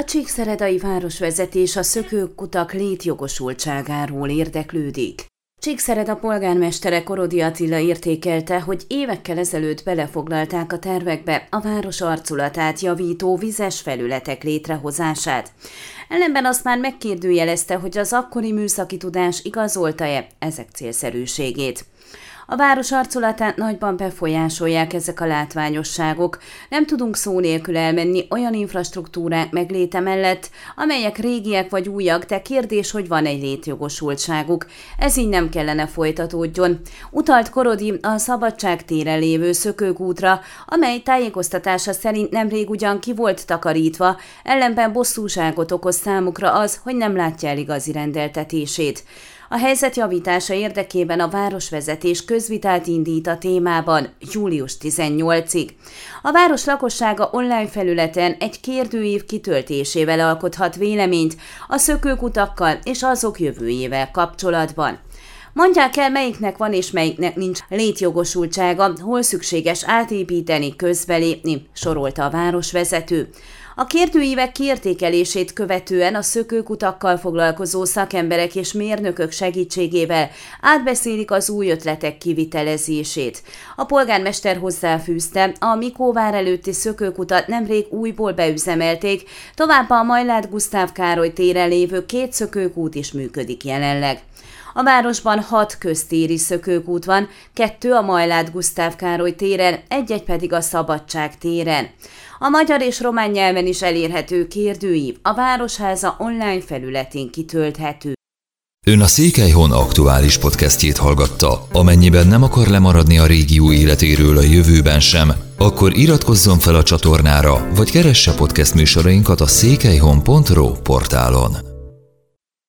A Csíkszeredai városvezetés a szökőkutak létjogosultságáról érdeklődik. Csíkszereda polgármestere Korodi Attila értékelte, hogy évekkel ezelőtt belefoglalták a tervekbe a város arculatát javító vizes felületek létrehozását. Ellenben azt már megkérdőjelezte, hogy az akkori műszaki tudás igazolta-e ezek célszerűségét. A város arculatát nagyban befolyásolják ezek a látványosságok. Nem tudunk szó nélkül elmenni olyan infrastruktúrák megléte mellett, amelyek régiek vagy újak, de kérdés, hogy van egy létjogosultságuk. Ez így nem kellene folytatódjon. Utalt Korodi a Szabadság téren lévő szökőkútra, amely tájékoztatása szerint nemrég ugyan ki volt takarítva, ellenben bosszúságot okoz számukra az, hogy nem látja el igazi rendeltetését. A helyzet javítása érdekében a városvezetés közvitát indít a témában július 18-ig. A város lakossága online felületen egy kérdőív kitöltésével alkothat véleményt a szökőkutakkal és azok jövőjével kapcsolatban. Mondják el, melyiknek van és melyiknek nincs létjogosultsága, hol szükséges átépíteni, közbelépni, sorolta a városvezető. A kérdőívek kiértékelését követően a szökőkutakkal foglalkozó szakemberek és mérnökök segítségével átbeszélik az új ötletek kivitelezését. A polgármester hozzáfűzte, a Mikóvár előtti szökőkutat nemrég újból beüzemelték, továbbá a Majlát Gusztáv Károly téren lévő két szökőkút is működik jelenleg. A városban hat köztéri szökőkút van, kettő a Majlát Gusztáv Károly téren, egy-egy pedig a Szabadság téren. A magyar és román nyelven is elérhető kérdőív a Városháza online felületén kitölthető. Ön a Székelyhon aktuális podcastjét hallgatta. Amennyiben nem akar lemaradni a régió életéről a jövőben sem, akkor iratkozzon fel a csatornára, vagy keresse podcast műsorainkat a székelyhon.pro portálon.